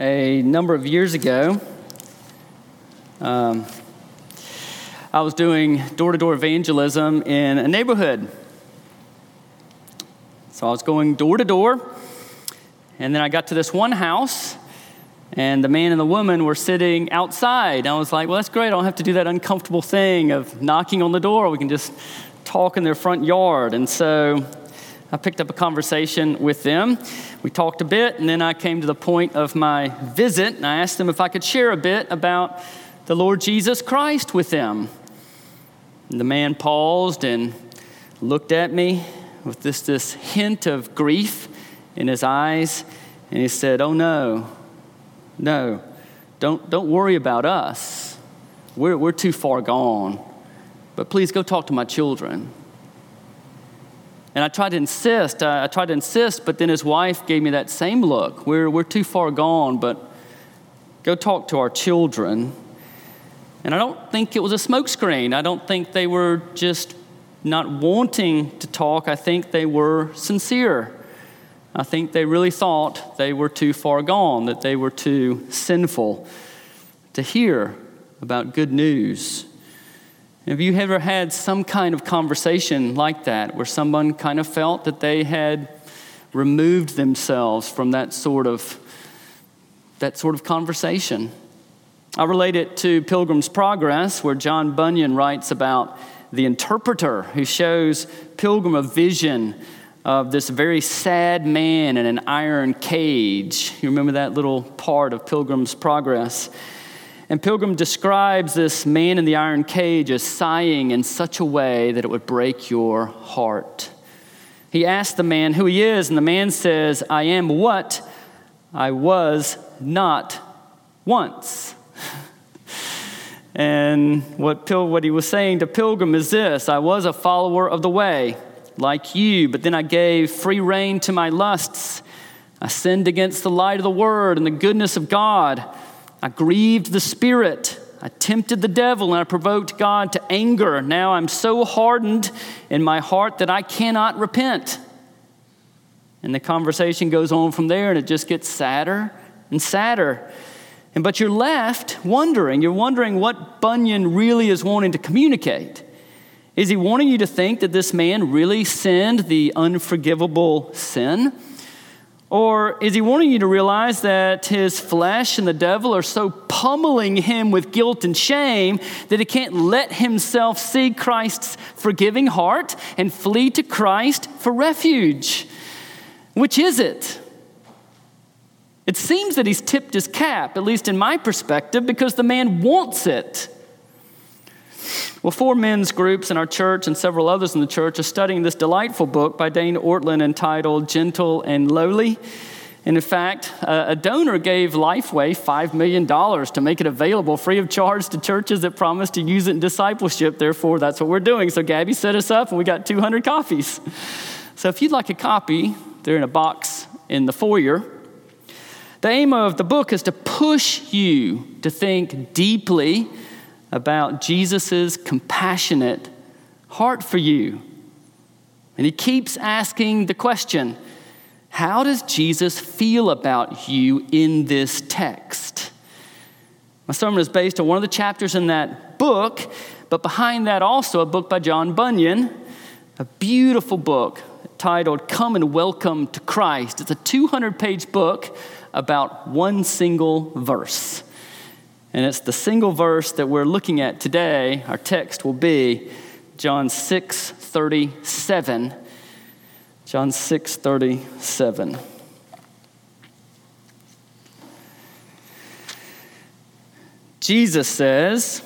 a number of years ago, um, I was doing door to door evangelism in a neighborhood. So I was going door to door, and then I got to this one house, and the man and the woman were sitting outside. I was like, well, that's great. I don't have to do that uncomfortable thing of knocking on the door. We can just talk in their front yard. And so I picked up a conversation with them. We talked a bit, and then I came to the point of my visit, and I asked them if I could share a bit about the Lord Jesus Christ with them. And the man paused and looked at me with this, this hint of grief in his eyes, and he said, Oh, no, no, don't, don't worry about us. We're, we're too far gone. But please go talk to my children. And I tried to insist, I, I tried to insist, but then his wife gave me that same look. We're, we're too far gone, but go talk to our children. And I don't think it was a smokescreen. I don't think they were just not wanting to talk. I think they were sincere. I think they really thought they were too far gone, that they were too sinful to hear about good news. Have you ever had some kind of conversation like that where someone kind of felt that they had removed themselves from that sort of that sort of conversation? I relate it to Pilgrim's Progress, where John Bunyan writes about the interpreter who shows Pilgrim a vision of this very sad man in an iron cage. You remember that little part of Pilgrim's Progress? And Pilgrim describes this man in the iron cage as sighing in such a way that it would break your heart. He asks the man who he is, and the man says, I am what I was not once. and what, Pil- what he was saying to Pilgrim is this I was a follower of the way, like you, but then I gave free rein to my lusts. I sinned against the light of the word and the goodness of God. I grieved the Spirit. I tempted the devil and I provoked God to anger. Now I'm so hardened in my heart that I cannot repent. And the conversation goes on from there and it just gets sadder and sadder. And but you're left wondering, you're wondering what Bunyan really is wanting to communicate. Is he wanting you to think that this man really sinned the unforgivable sin? Or is he wanting you to realize that his flesh and the devil are so pummeling him with guilt and shame that he can't let himself see Christ's forgiving heart and flee to Christ for refuge? Which is it? It seems that he's tipped his cap, at least in my perspective, because the man wants it. Well, four men's groups in our church and several others in the church are studying this delightful book by Dane Ortlund entitled Gentle and Lowly. And in fact, a donor gave Lifeway $5 million to make it available free of charge to churches that promise to use it in discipleship. Therefore, that's what we're doing. So Gabby set us up, and we got 200 copies. So if you'd like a copy, they're in a box in the foyer. The aim of the book is to push you to think deeply about Jesus' compassionate heart for you. And he keeps asking the question how does Jesus feel about you in this text? My sermon is based on one of the chapters in that book, but behind that, also a book by John Bunyan, a beautiful book titled Come and Welcome to Christ. It's a 200 page book about one single verse. And it's the single verse that we're looking at today. Our text will be John 6 37. John 6 37. Jesus says,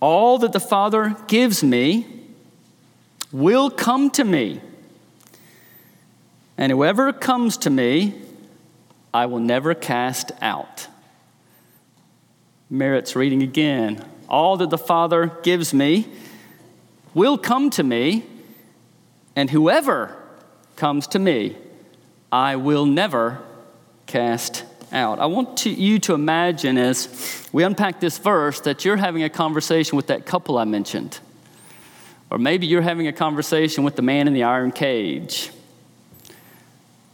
All that the Father gives me will come to me. And whoever comes to me, I will never cast out merits reading again. All that the Father gives me will come to me, and whoever comes to me, I will never cast out. I want to, you to imagine as we unpack this verse that you're having a conversation with that couple I mentioned. Or maybe you're having a conversation with the man in the iron cage.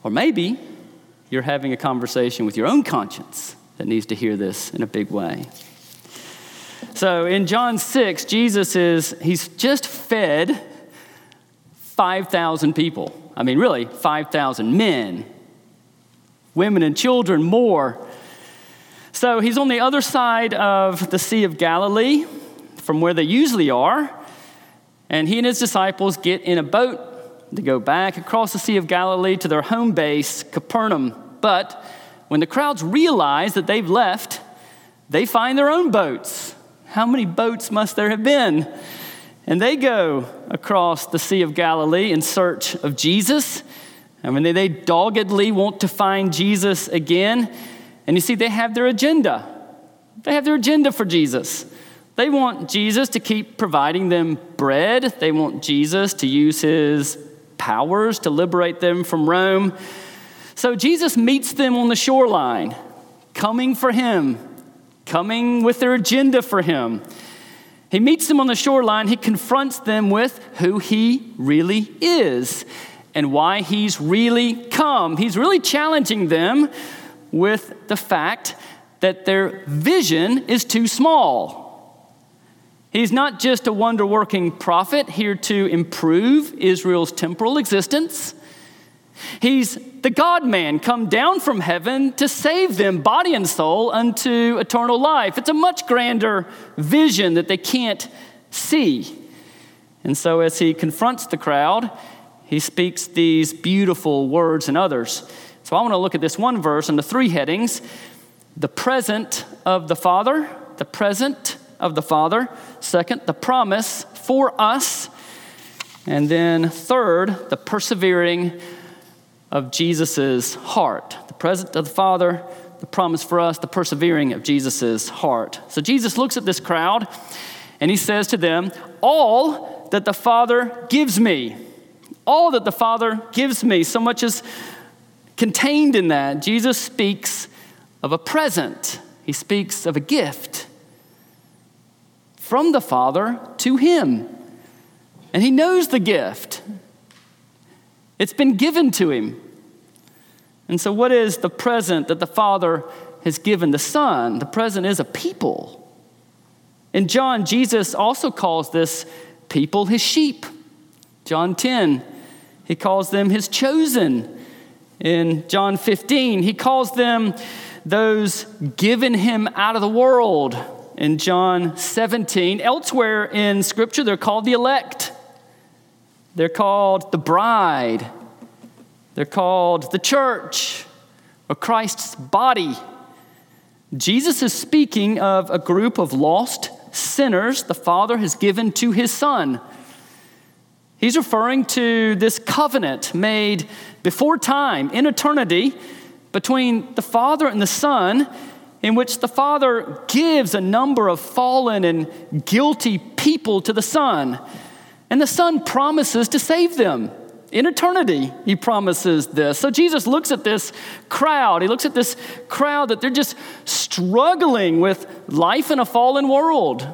Or maybe you're having a conversation with your own conscience that needs to hear this in a big way. So in John 6, Jesus is, he's just fed 5,000 people. I mean, really, 5,000 men, women, and children more. So he's on the other side of the Sea of Galilee from where they usually are. And he and his disciples get in a boat to go back across the Sea of Galilee to their home base, Capernaum. But when the crowds realize that they've left, they find their own boats. How many boats must there have been? And they go across the Sea of Galilee in search of Jesus. I mean, they, they doggedly want to find Jesus again. And you see, they have their agenda. They have their agenda for Jesus. They want Jesus to keep providing them bread. They want Jesus to use his powers to liberate them from Rome. So Jesus meets them on the shoreline, coming for him, coming with their agenda for him. He meets them on the shoreline. He confronts them with who he really is and why he's really come. He's really challenging them with the fact that their vision is too small. He's not just a wonder working prophet here to improve Israel's temporal existence. He's the God man come down from heaven to save them, body and soul, unto eternal life. It's a much grander vision that they can't see. And so, as he confronts the crowd, he speaks these beautiful words and others. So, I want to look at this one verse the three headings the present of the Father, the present of the Father. Second, the promise for us. And then, third, the persevering of Jesus' heart. The present of the Father, the promise for us, the persevering of Jesus' heart. So Jesus looks at this crowd and he says to them, All that the Father gives me, all that the Father gives me, so much is contained in that. Jesus speaks of a present, he speaks of a gift from the Father to him. And he knows the gift. It's been given to him. And so, what is the present that the Father has given the Son? The present is a people. In John, Jesus also calls this people his sheep. John 10, he calls them his chosen. In John 15, he calls them those given him out of the world. In John 17, elsewhere in Scripture, they're called the elect. They're called the bride. They're called the church or Christ's body. Jesus is speaking of a group of lost sinners the Father has given to his Son. He's referring to this covenant made before time, in eternity, between the Father and the Son, in which the Father gives a number of fallen and guilty people to the Son. And the Son promises to save them. In eternity, he promises this. So Jesus looks at this crowd. He looks at this crowd that they're just struggling with life in a fallen world.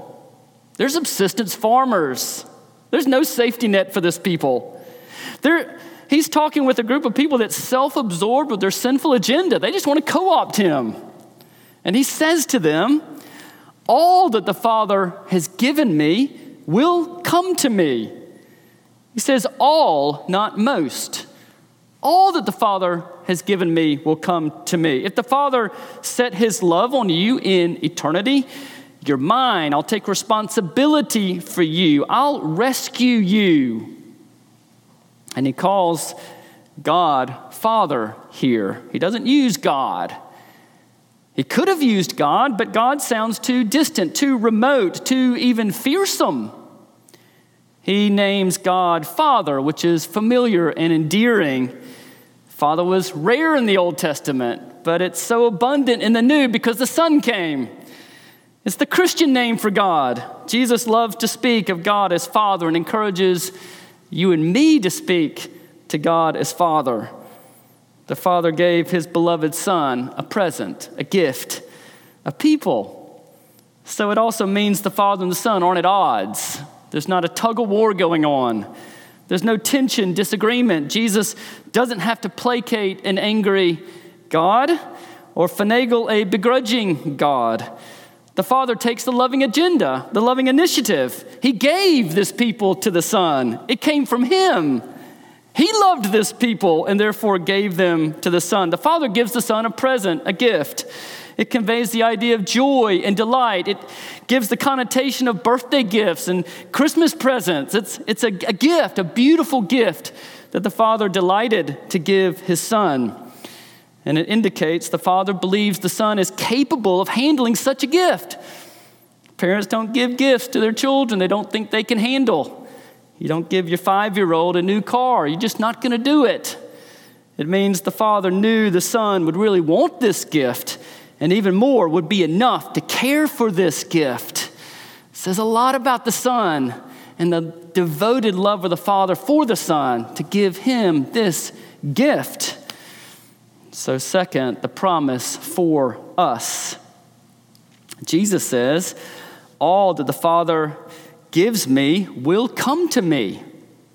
They're subsistence farmers. There's no safety net for this people. They're, he's talking with a group of people that's self absorbed with their sinful agenda. They just want to co opt him. And he says to them, All that the Father has given me will come to me. He says, All, not most. All that the Father has given me will come to me. If the Father set his love on you in eternity, you're mine. I'll take responsibility for you. I'll rescue you. And he calls God Father here. He doesn't use God. He could have used God, but God sounds too distant, too remote, too even fearsome. He names God Father, which is familiar and endearing. Father was rare in the Old Testament, but it's so abundant in the New because the Son came. It's the Christian name for God. Jesus loved to speak of God as Father and encourages you and me to speak to God as Father. The Father gave his beloved Son a present, a gift, a people. So it also means the Father and the Son aren't at odds. There's not a tug of war going on. There's no tension, disagreement. Jesus doesn't have to placate an angry God or finagle a begrudging God. The Father takes the loving agenda, the loving initiative. He gave this people to the Son, it came from Him. He loved this people and therefore gave them to the Son. The Father gives the Son a present, a gift. It conveys the idea of joy and delight. It gives the connotation of birthday gifts and Christmas presents. It's, it's a, a gift, a beautiful gift that the Father delighted to give His Son. And it indicates the Father believes the Son is capable of handling such a gift. Parents don't give gifts to their children they don't think they can handle. You don't give your five year old a new car, you're just not going to do it. It means the Father knew the Son would really want this gift, and even more, would be enough to care for this gift. It says a lot about the Son and the devoted love of the Father for the Son to give him this gift. So, second, the promise for us. Jesus says, All that the Father gives me will come to me.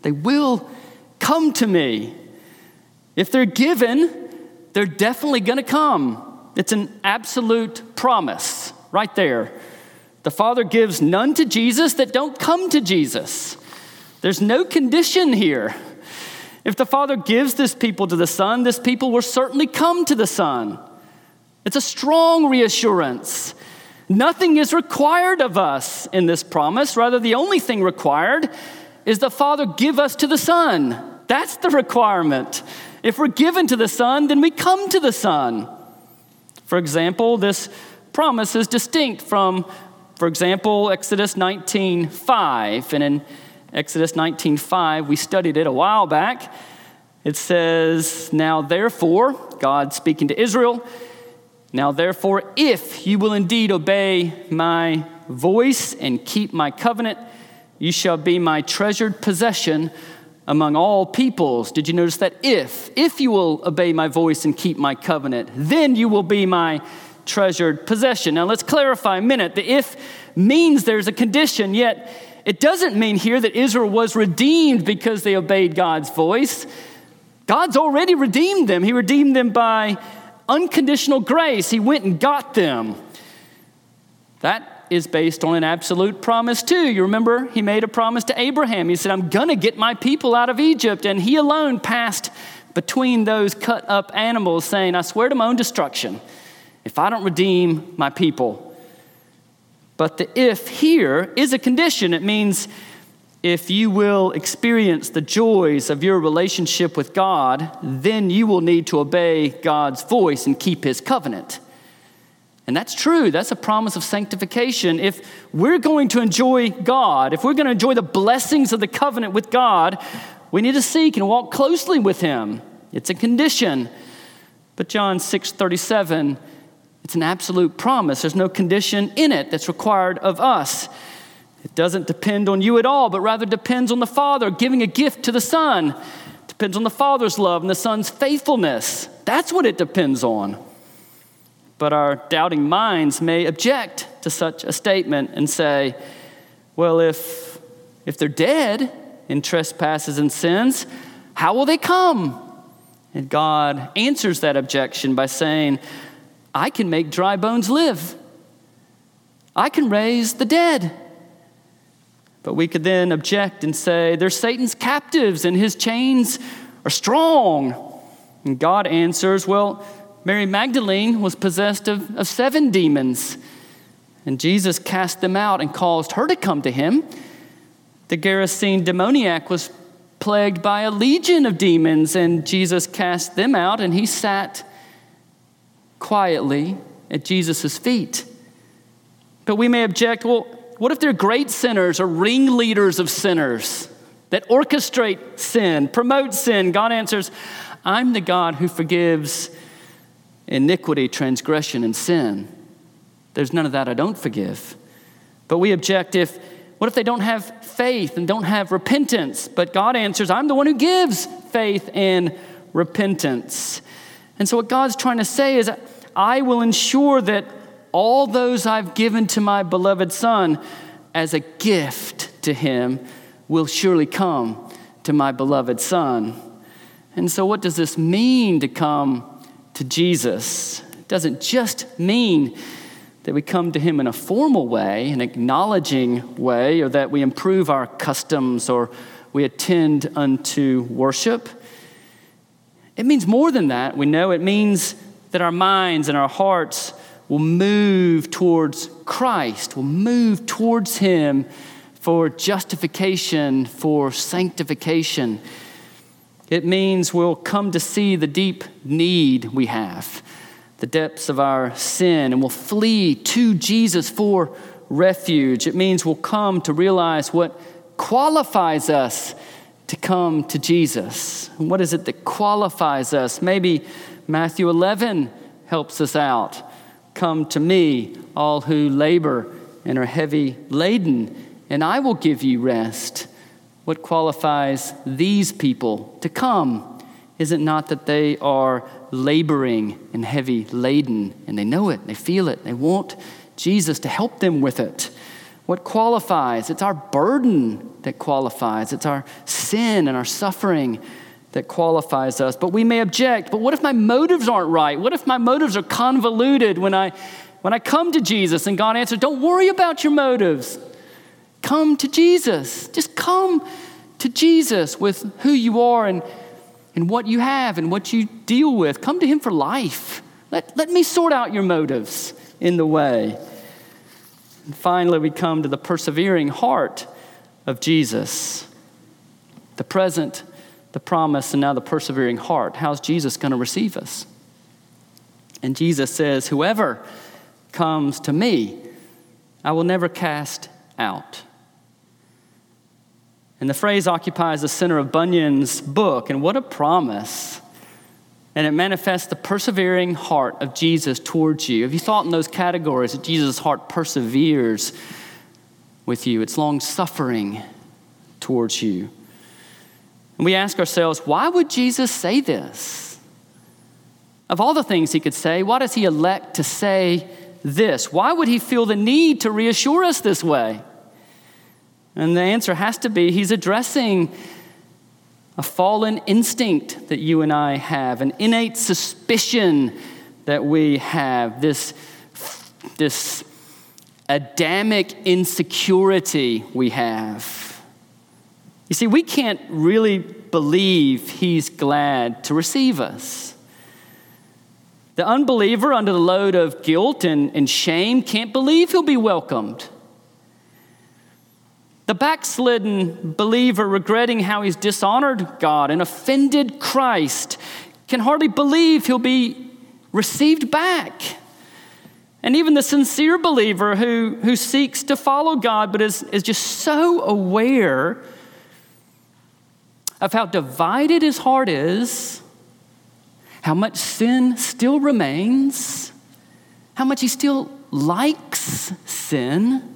They will come to me. If they're given, they're definitely going to come. It's an absolute promise right there. The Father gives none to Jesus that don't come to Jesus. There's no condition here. If the Father gives this people to the Son, this people will certainly come to the Son. It's a strong reassurance. Nothing is required of us in this promise. Rather, the only thing required is the Father give us to the Son. That's the requirement. If we're given to the Son, then we come to the Son. For example, this promise is distinct from, for example, Exodus 19 5. And in Exodus 19 5, we studied it a while back. It says, Now therefore, God speaking to Israel, now, therefore, if you will indeed obey my voice and keep my covenant, you shall be my treasured possession among all peoples. Did you notice that? If, if you will obey my voice and keep my covenant, then you will be my treasured possession. Now, let's clarify a minute. The if means there's a condition, yet it doesn't mean here that Israel was redeemed because they obeyed God's voice. God's already redeemed them. He redeemed them by unconditional grace. He went and got them. That is based on an absolute promise, too. You remember, he made a promise to Abraham. He said, I'm going to get my people out of Egypt. And he alone passed between those cut up animals, saying, I swear to my own destruction if I don't redeem my people. But the if here is a condition. It means if you will experience the joys of your relationship with God, then you will need to obey God's voice and keep His covenant. And that's true. That's a promise of sanctification. If we're going to enjoy God, if we're going to enjoy the blessings of the covenant with God, we need to seek and walk closely with Him. It's a condition. But John 6 37, it's an absolute promise. There's no condition in it that's required of us. It doesn't depend on you at all, but rather depends on the Father giving a gift to the Son. It depends on the Father's love and the Son's faithfulness. That's what it depends on. But our doubting minds may object to such a statement and say, well, if, if they're dead in trespasses and sins, how will they come? And God answers that objection by saying, I can make dry bones live. I can raise the dead. But we could then object and say, they're Satan's captives and his chains are strong. And God answers, well, Mary Magdalene was possessed of, of seven demons, and Jesus cast them out and caused her to come to him. The Gerasene demoniac was plagued by a legion of demons, and Jesus cast them out, and he sat quietly at Jesus' feet. But we may object, well, what if they're great sinners or ringleaders of sinners that orchestrate sin, promote sin? God answers, I'm the God who forgives iniquity, transgression, and sin. There's none of that I don't forgive. But we object if, what if they don't have faith and don't have repentance? But God answers, I'm the one who gives faith and repentance. And so, what God's trying to say is, I will ensure that all those I've given to my beloved Son as a gift to him will surely come to my beloved Son. And so, what does this mean to come to Jesus. Doesn't just mean that we come to Him in a formal way, an acknowledging way, or that we improve our customs or we attend unto worship. It means more than that. We know it means that our minds and our hearts will move towards Christ, will move towards Him for justification, for sanctification. It means we'll come to see the deep need we have, the depths of our sin, and we'll flee to Jesus for refuge. It means we'll come to realize what qualifies us to come to Jesus. And what is it that qualifies us? Maybe Matthew 11 helps us out. Come to me, all who labor and are heavy laden and I will give you rest. What qualifies these people to come? Is it not that they are laboring and heavy laden and they know it, they feel it, they want Jesus to help them with it? What qualifies? It's our burden that qualifies, it's our sin and our suffering that qualifies us. But we may object, but what if my motives aren't right? What if my motives are convoluted when I when I come to Jesus and God answers, Don't worry about your motives. Come to Jesus. Just come to Jesus with who you are and, and what you have and what you deal with. Come to Him for life. Let, let me sort out your motives in the way. And finally, we come to the persevering heart of Jesus. The present, the promise, and now the persevering heart. How's Jesus going to receive us? And Jesus says, Whoever comes to me, I will never cast out. And the phrase occupies the center of Bunyan's book, and what a promise. And it manifests the persevering heart of Jesus towards you. Have you thought in those categories that Jesus' heart perseveres with you? It's long suffering towards you. And we ask ourselves, why would Jesus say this? Of all the things he could say, why does he elect to say this? Why would he feel the need to reassure us this way? And the answer has to be he's addressing a fallen instinct that you and I have, an innate suspicion that we have, this, this Adamic insecurity we have. You see, we can't really believe he's glad to receive us. The unbeliever, under the load of guilt and, and shame, can't believe he'll be welcomed. The backslidden believer, regretting how he's dishonored God and offended Christ, can hardly believe he'll be received back. And even the sincere believer who, who seeks to follow God but is, is just so aware of how divided his heart is, how much sin still remains, how much he still likes sin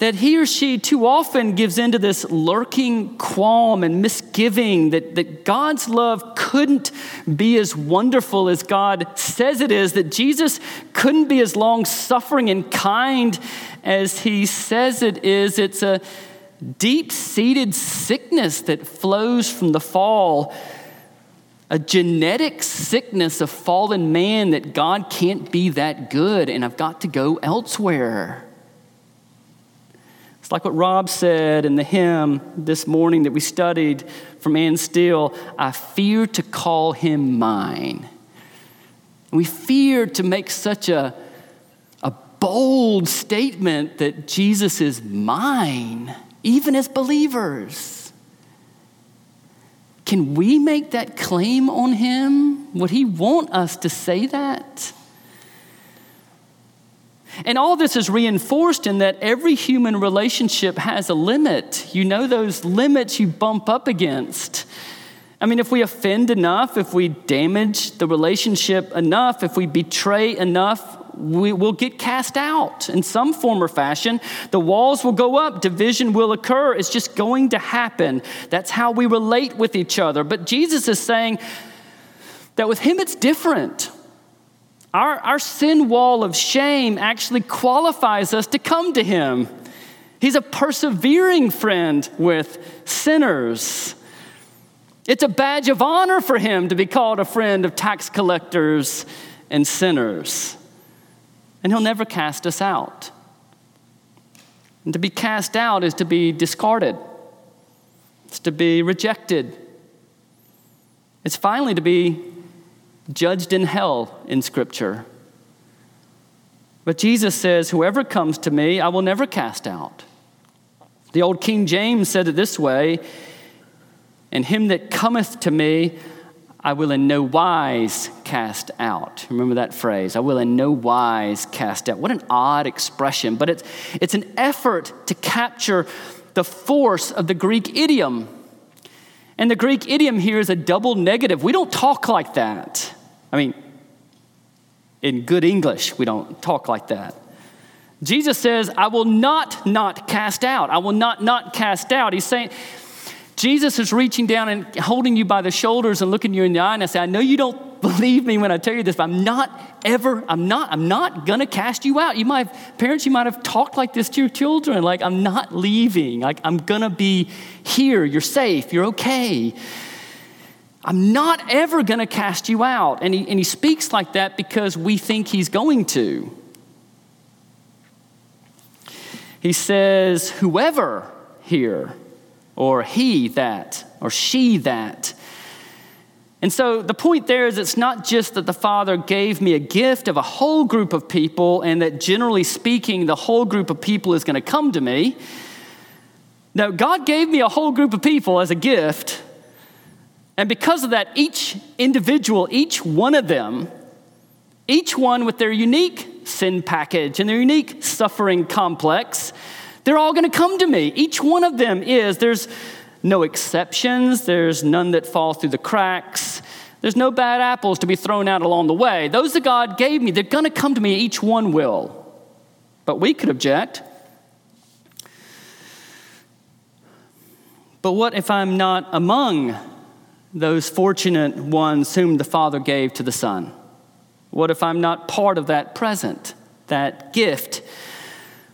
that he or she too often gives into this lurking qualm and misgiving that, that God's love couldn't be as wonderful as God says it is, that Jesus couldn't be as long suffering and kind as he says it is. It's a deep seated sickness that flows from the fall. A genetic sickness of fallen man that God can't be that good and I've got to go elsewhere. It's like what Rob said in the hymn this morning that we studied from Anne Steele I fear to call him mine. we fear to make such a, a bold statement that Jesus is mine, even as believers. Can we make that claim on him? Would he want us to say that? And all this is reinforced in that every human relationship has a limit. You know those limits you bump up against. I mean, if we offend enough, if we damage the relationship enough, if we betray enough, we will get cast out in some form or fashion. The walls will go up, division will occur. It's just going to happen. That's how we relate with each other. But Jesus is saying that with Him it's different. Our, our sin wall of shame actually qualifies us to come to Him. He's a persevering friend with sinners. It's a badge of honor for him to be called a friend of tax collectors and sinners. And he'll never cast us out. And to be cast out is to be discarded, it's to be rejected. It's finally to be judged in hell in Scripture. But Jesus says, Whoever comes to me, I will never cast out. The old King James said it this way And him that cometh to me, I will in no wise cast out. Remember that phrase, I will in no wise cast out. What an odd expression, but it's, it's an effort to capture the force of the Greek idiom. And the Greek idiom here is a double negative. We don't talk like that. I mean, in good English, we don't talk like that. Jesus says, I will not not cast out. I will not not cast out. He's saying, Jesus is reaching down and holding you by the shoulders and looking you in the eye and I say, I know you don't believe me when I tell you this, but I'm not ever, I'm not, I'm not gonna cast you out. You might have, parents, you might have talked like this to your children, like, I'm not leaving. Like, I'm gonna be here. You're safe. You're okay. I'm not ever gonna cast you out. And he, and he speaks like that because we think he's going to. He says, whoever here, or he that, or she that. And so the point there is it's not just that the Father gave me a gift of a whole group of people, and that generally speaking, the whole group of people is going to come to me. No, God gave me a whole group of people as a gift. And because of that, each individual, each one of them, each one with their unique sin package and their unique suffering complex, they're all going to come to me. Each one of them is. There's no exceptions, there's none that fall through the cracks. There's no bad apples to be thrown out along the way. Those that God gave me, they're going to come to me. Each one will. But we could object. But what if I'm not among those fortunate ones whom the Father gave to the Son? What if I'm not part of that present, that gift?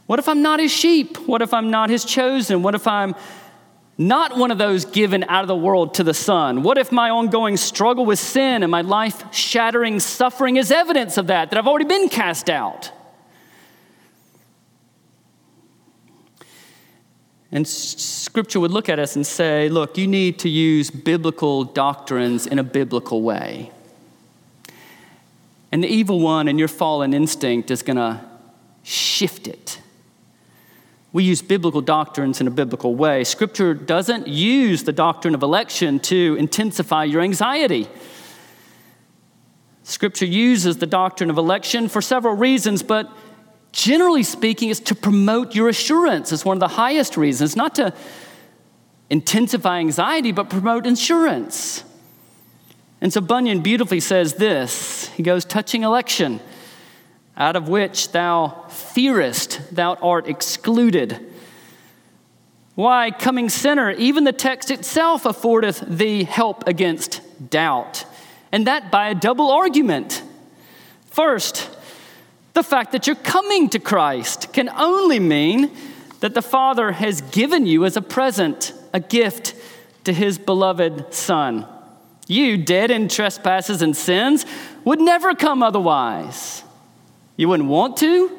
What if I'm not his sheep? What if I'm not his chosen? What if I'm not one of those given out of the world to the Son? What if my ongoing struggle with sin and my life shattering suffering is evidence of that, that I've already been cast out? And scripture would look at us and say, look, you need to use biblical doctrines in a biblical way. And the evil one and your fallen instinct is going to shift it. We use biblical doctrines in a biblical way. Scripture doesn't use the doctrine of election to intensify your anxiety. Scripture uses the doctrine of election for several reasons, but generally speaking, is to promote your assurance. It's one of the highest reasons, not to intensify anxiety, but promote assurance. And so Bunyan beautifully says this He goes, touching election, out of which thou fearest, thou art excluded. Why, coming sinner, even the text itself affordeth thee help against doubt, and that by a double argument. First, the fact that you're coming to Christ can only mean that the Father has given you as a present, a gift to his beloved Son. You, dead in trespasses and sins, would never come otherwise. You wouldn't want to,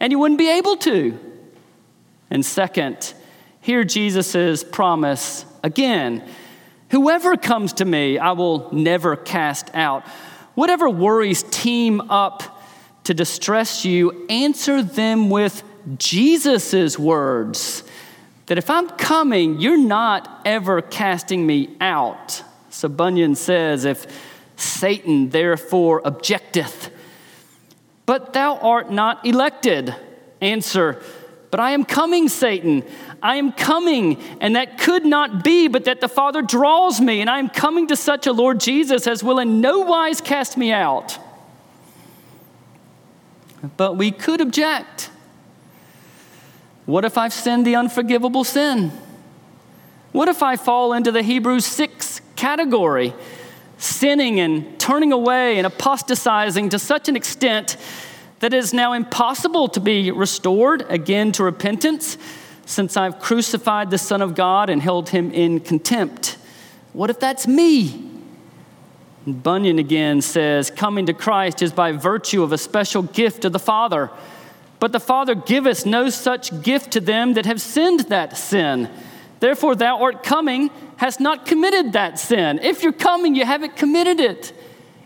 and you wouldn't be able to. And second, hear Jesus' promise again Whoever comes to me, I will never cast out. Whatever worries team up to distress you, answer them with Jesus' words that if I'm coming, you're not ever casting me out. So Bunyan says, If Satan therefore objecteth, but thou art not elected, answer, But I am coming, Satan. I am coming, and that could not be, but that the Father draws me, and I am coming to such a Lord Jesus as will in no wise cast me out. But we could object. What if I've sinned the unforgivable sin? What if I fall into the Hebrews 6 category, sinning and turning away and apostatizing to such an extent that it is now impossible to be restored again to repentance, since I've crucified the Son of God and held him in contempt? What if that's me? Bunyan again says, Coming to Christ is by virtue of a special gift of the Father. But the Father giveth no such gift to them that have sinned that sin. Therefore, thou art coming, hast not committed that sin. If you're coming, you haven't committed it.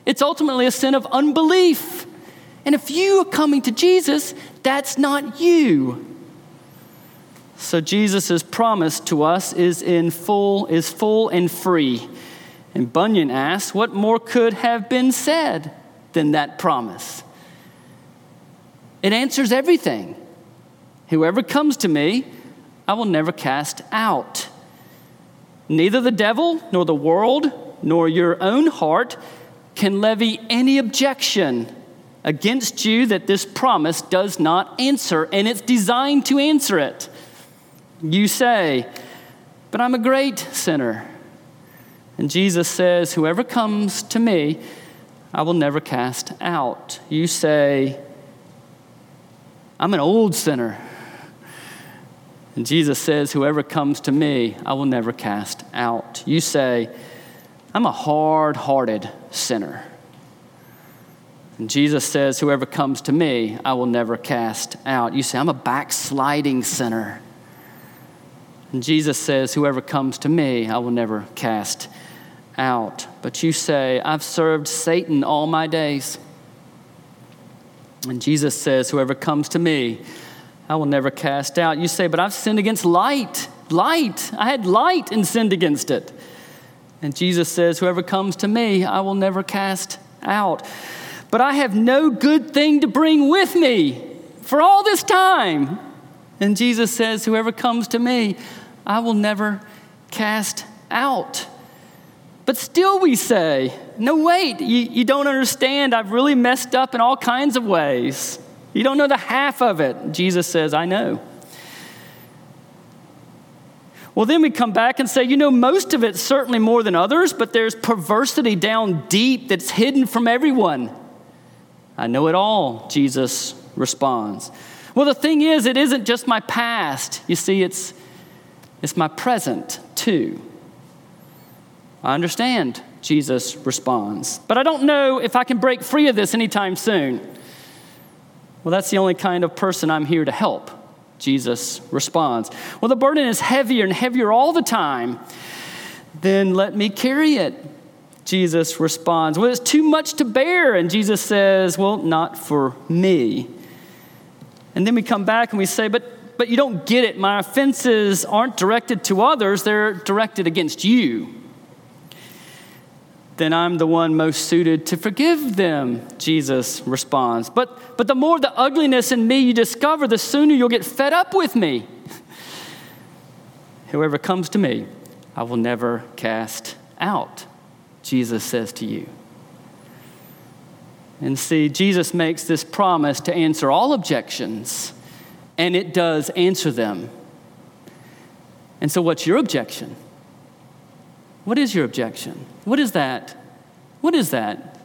It's ultimately a sin of unbelief. And if you are coming to Jesus, that's not you. So Jesus' promise to us is in full, is full and free. And Bunyan asks, what more could have been said than that promise? It answers everything. Whoever comes to me, I will never cast out. Neither the devil, nor the world, nor your own heart can levy any objection against you that this promise does not answer, and it's designed to answer it. You say, But I'm a great sinner. And Jesus says, Whoever comes to me, I will never cast out. You say, I'm an old sinner. And Jesus says, Whoever comes to me, I will never cast out. You say, I'm a hard hearted sinner. And Jesus says, Whoever comes to me, I will never cast out. You say, I'm a backsliding sinner. And Jesus says, Whoever comes to me, I will never cast out. But you say, I've served Satan all my days. And Jesus says, Whoever comes to me, I will never cast out. You say, But I've sinned against light. Light. I had light and sinned against it. And Jesus says, Whoever comes to me, I will never cast out. But I have no good thing to bring with me for all this time. And Jesus says, Whoever comes to me, I will never cast out. But still, we say, no, wait, you, you don't understand. I've really messed up in all kinds of ways. You don't know the half of it. Jesus says, I know. Well, then we come back and say, you know, most of it certainly more than others, but there's perversity down deep that's hidden from everyone. I know it all, Jesus responds. Well, the thing is, it isn't just my past. You see, it's, it's my present too. I understand, Jesus responds, but I don't know if I can break free of this anytime soon. Well, that's the only kind of person I'm here to help, Jesus responds. Well, the burden is heavier and heavier all the time. Then let me carry it. Jesus responds, Well, it's too much to bear. And Jesus says, Well, not for me. And then we come back and we say, But, but you don't get it. My offenses aren't directed to others, they're directed against you then I'm the one most suited to forgive them, Jesus responds. But, but the more the ugliness in me you discover, the sooner you'll get fed up with me. Whoever comes to me, I will never cast out, Jesus says to you. And see, Jesus makes this promise to answer all objections, and it does answer them. And so, what's your objection? What is your objection? What is that? What is that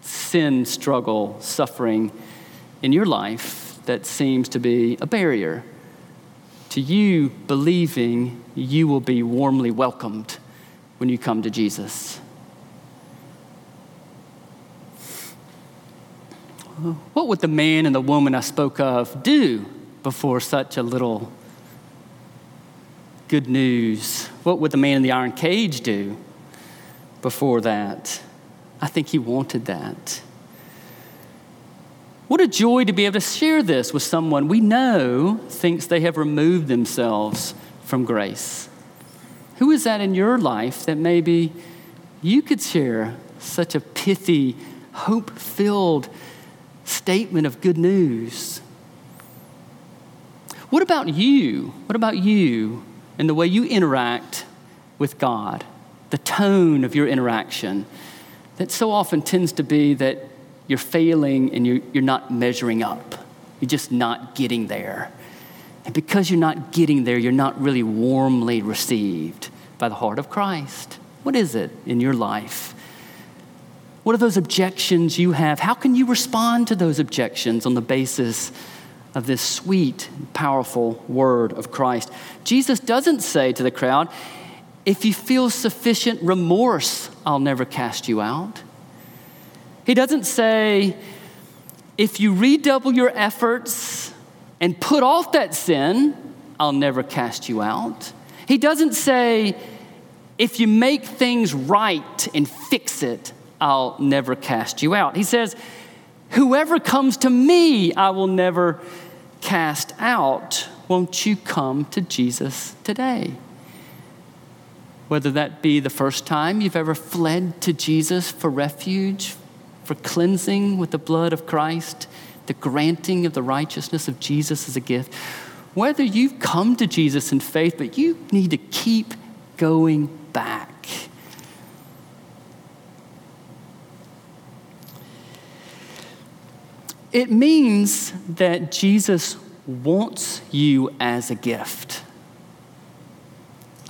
sin, struggle, suffering in your life that seems to be a barrier to you believing you will be warmly welcomed when you come to Jesus? What would the man and the woman I spoke of do before such a little good news. What would the man in the iron cage do before that? I think he wanted that. What a joy to be able to share this with someone we know thinks they have removed themselves from grace. Who is that in your life that maybe you could share such a pithy, hope filled statement of good news? What about you? What about you? And the way you interact with God, the tone of your interaction, that so often tends to be that you're failing and you're, you're not measuring up. You're just not getting there. And because you're not getting there, you're not really warmly received by the heart of Christ. What is it in your life? What are those objections you have? How can you respond to those objections on the basis of this sweet, powerful word of Christ. Jesus doesn't say to the crowd, if you feel sufficient remorse, I'll never cast you out. He doesn't say, if you redouble your efforts and put off that sin, I'll never cast you out. He doesn't say, if you make things right and fix it, I'll never cast you out. He says, whoever comes to me, I will never cast out. Won't you come to Jesus today? Whether that be the first time you've ever fled to Jesus for refuge, for cleansing with the blood of Christ, the granting of the righteousness of Jesus as a gift, whether you've come to Jesus in faith, but you need to keep going back. It means that Jesus wants you as a gift.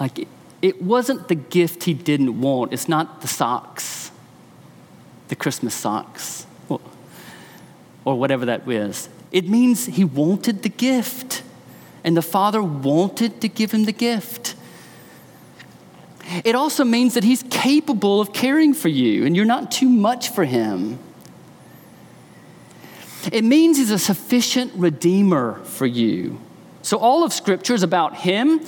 Like, it wasn't the gift he didn't want. It's not the socks, the Christmas socks, or, whatever that is. It means he wanted the gift, and the Father wanted to give him the gift. It also means that he's capable of caring for you, and you're not too much for him. It means he's a sufficient redeemer for you. So, all of Scripture is about him.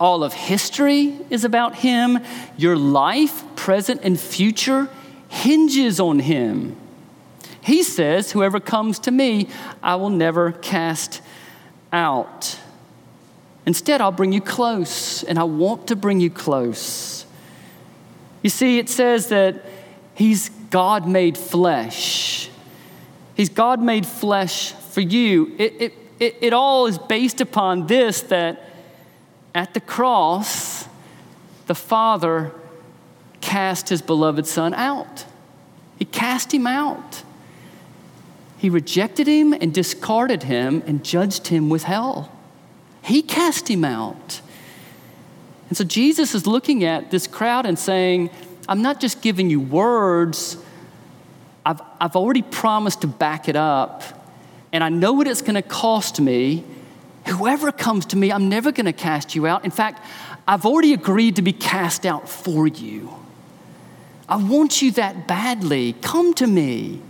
All of history is about him. Your life, present and future, hinges on him. He says, Whoever comes to me, I will never cast out. Instead, I'll bring you close, and I want to bring you close. You see, it says that He's God made flesh. He's God made flesh for you. It, it, it, it all is based upon this that at the cross, the Father cast his beloved Son out. He cast him out. He rejected him and discarded him and judged him with hell. He cast him out. And so Jesus is looking at this crowd and saying, I'm not just giving you words, I've, I've already promised to back it up, and I know what it's going to cost me Whoever comes to me, I'm never going to cast you out. In fact, I've already agreed to be cast out for you. I want you that badly. Come to me.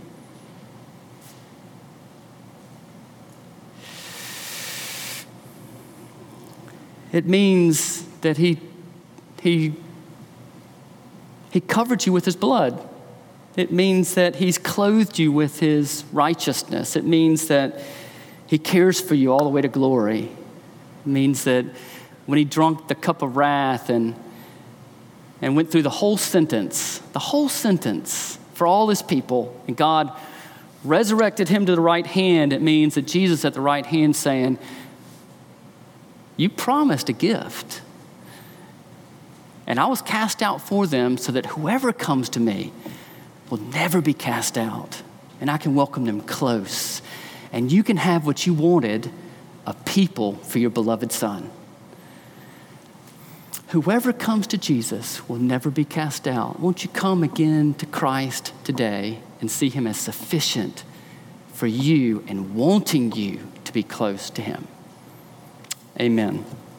It means that he, he, he covered you with his blood. It means that he's clothed you with his righteousness. It means that he cares for you all the way to glory. It means that when he drank the cup of wrath and, and went through the whole sentence, the whole sentence for all his people, and God resurrected him to the right hand, it means that Jesus at the right hand saying, You promised a gift. And I was cast out for them so that whoever comes to me will never be cast out. And I can welcome them close and you can have what you wanted a people for your beloved Son. Whoever comes to Jesus will never be cast out. Won't you come again to Christ today and see Him as sufficient for you and wanting you to be close to Him? Amen.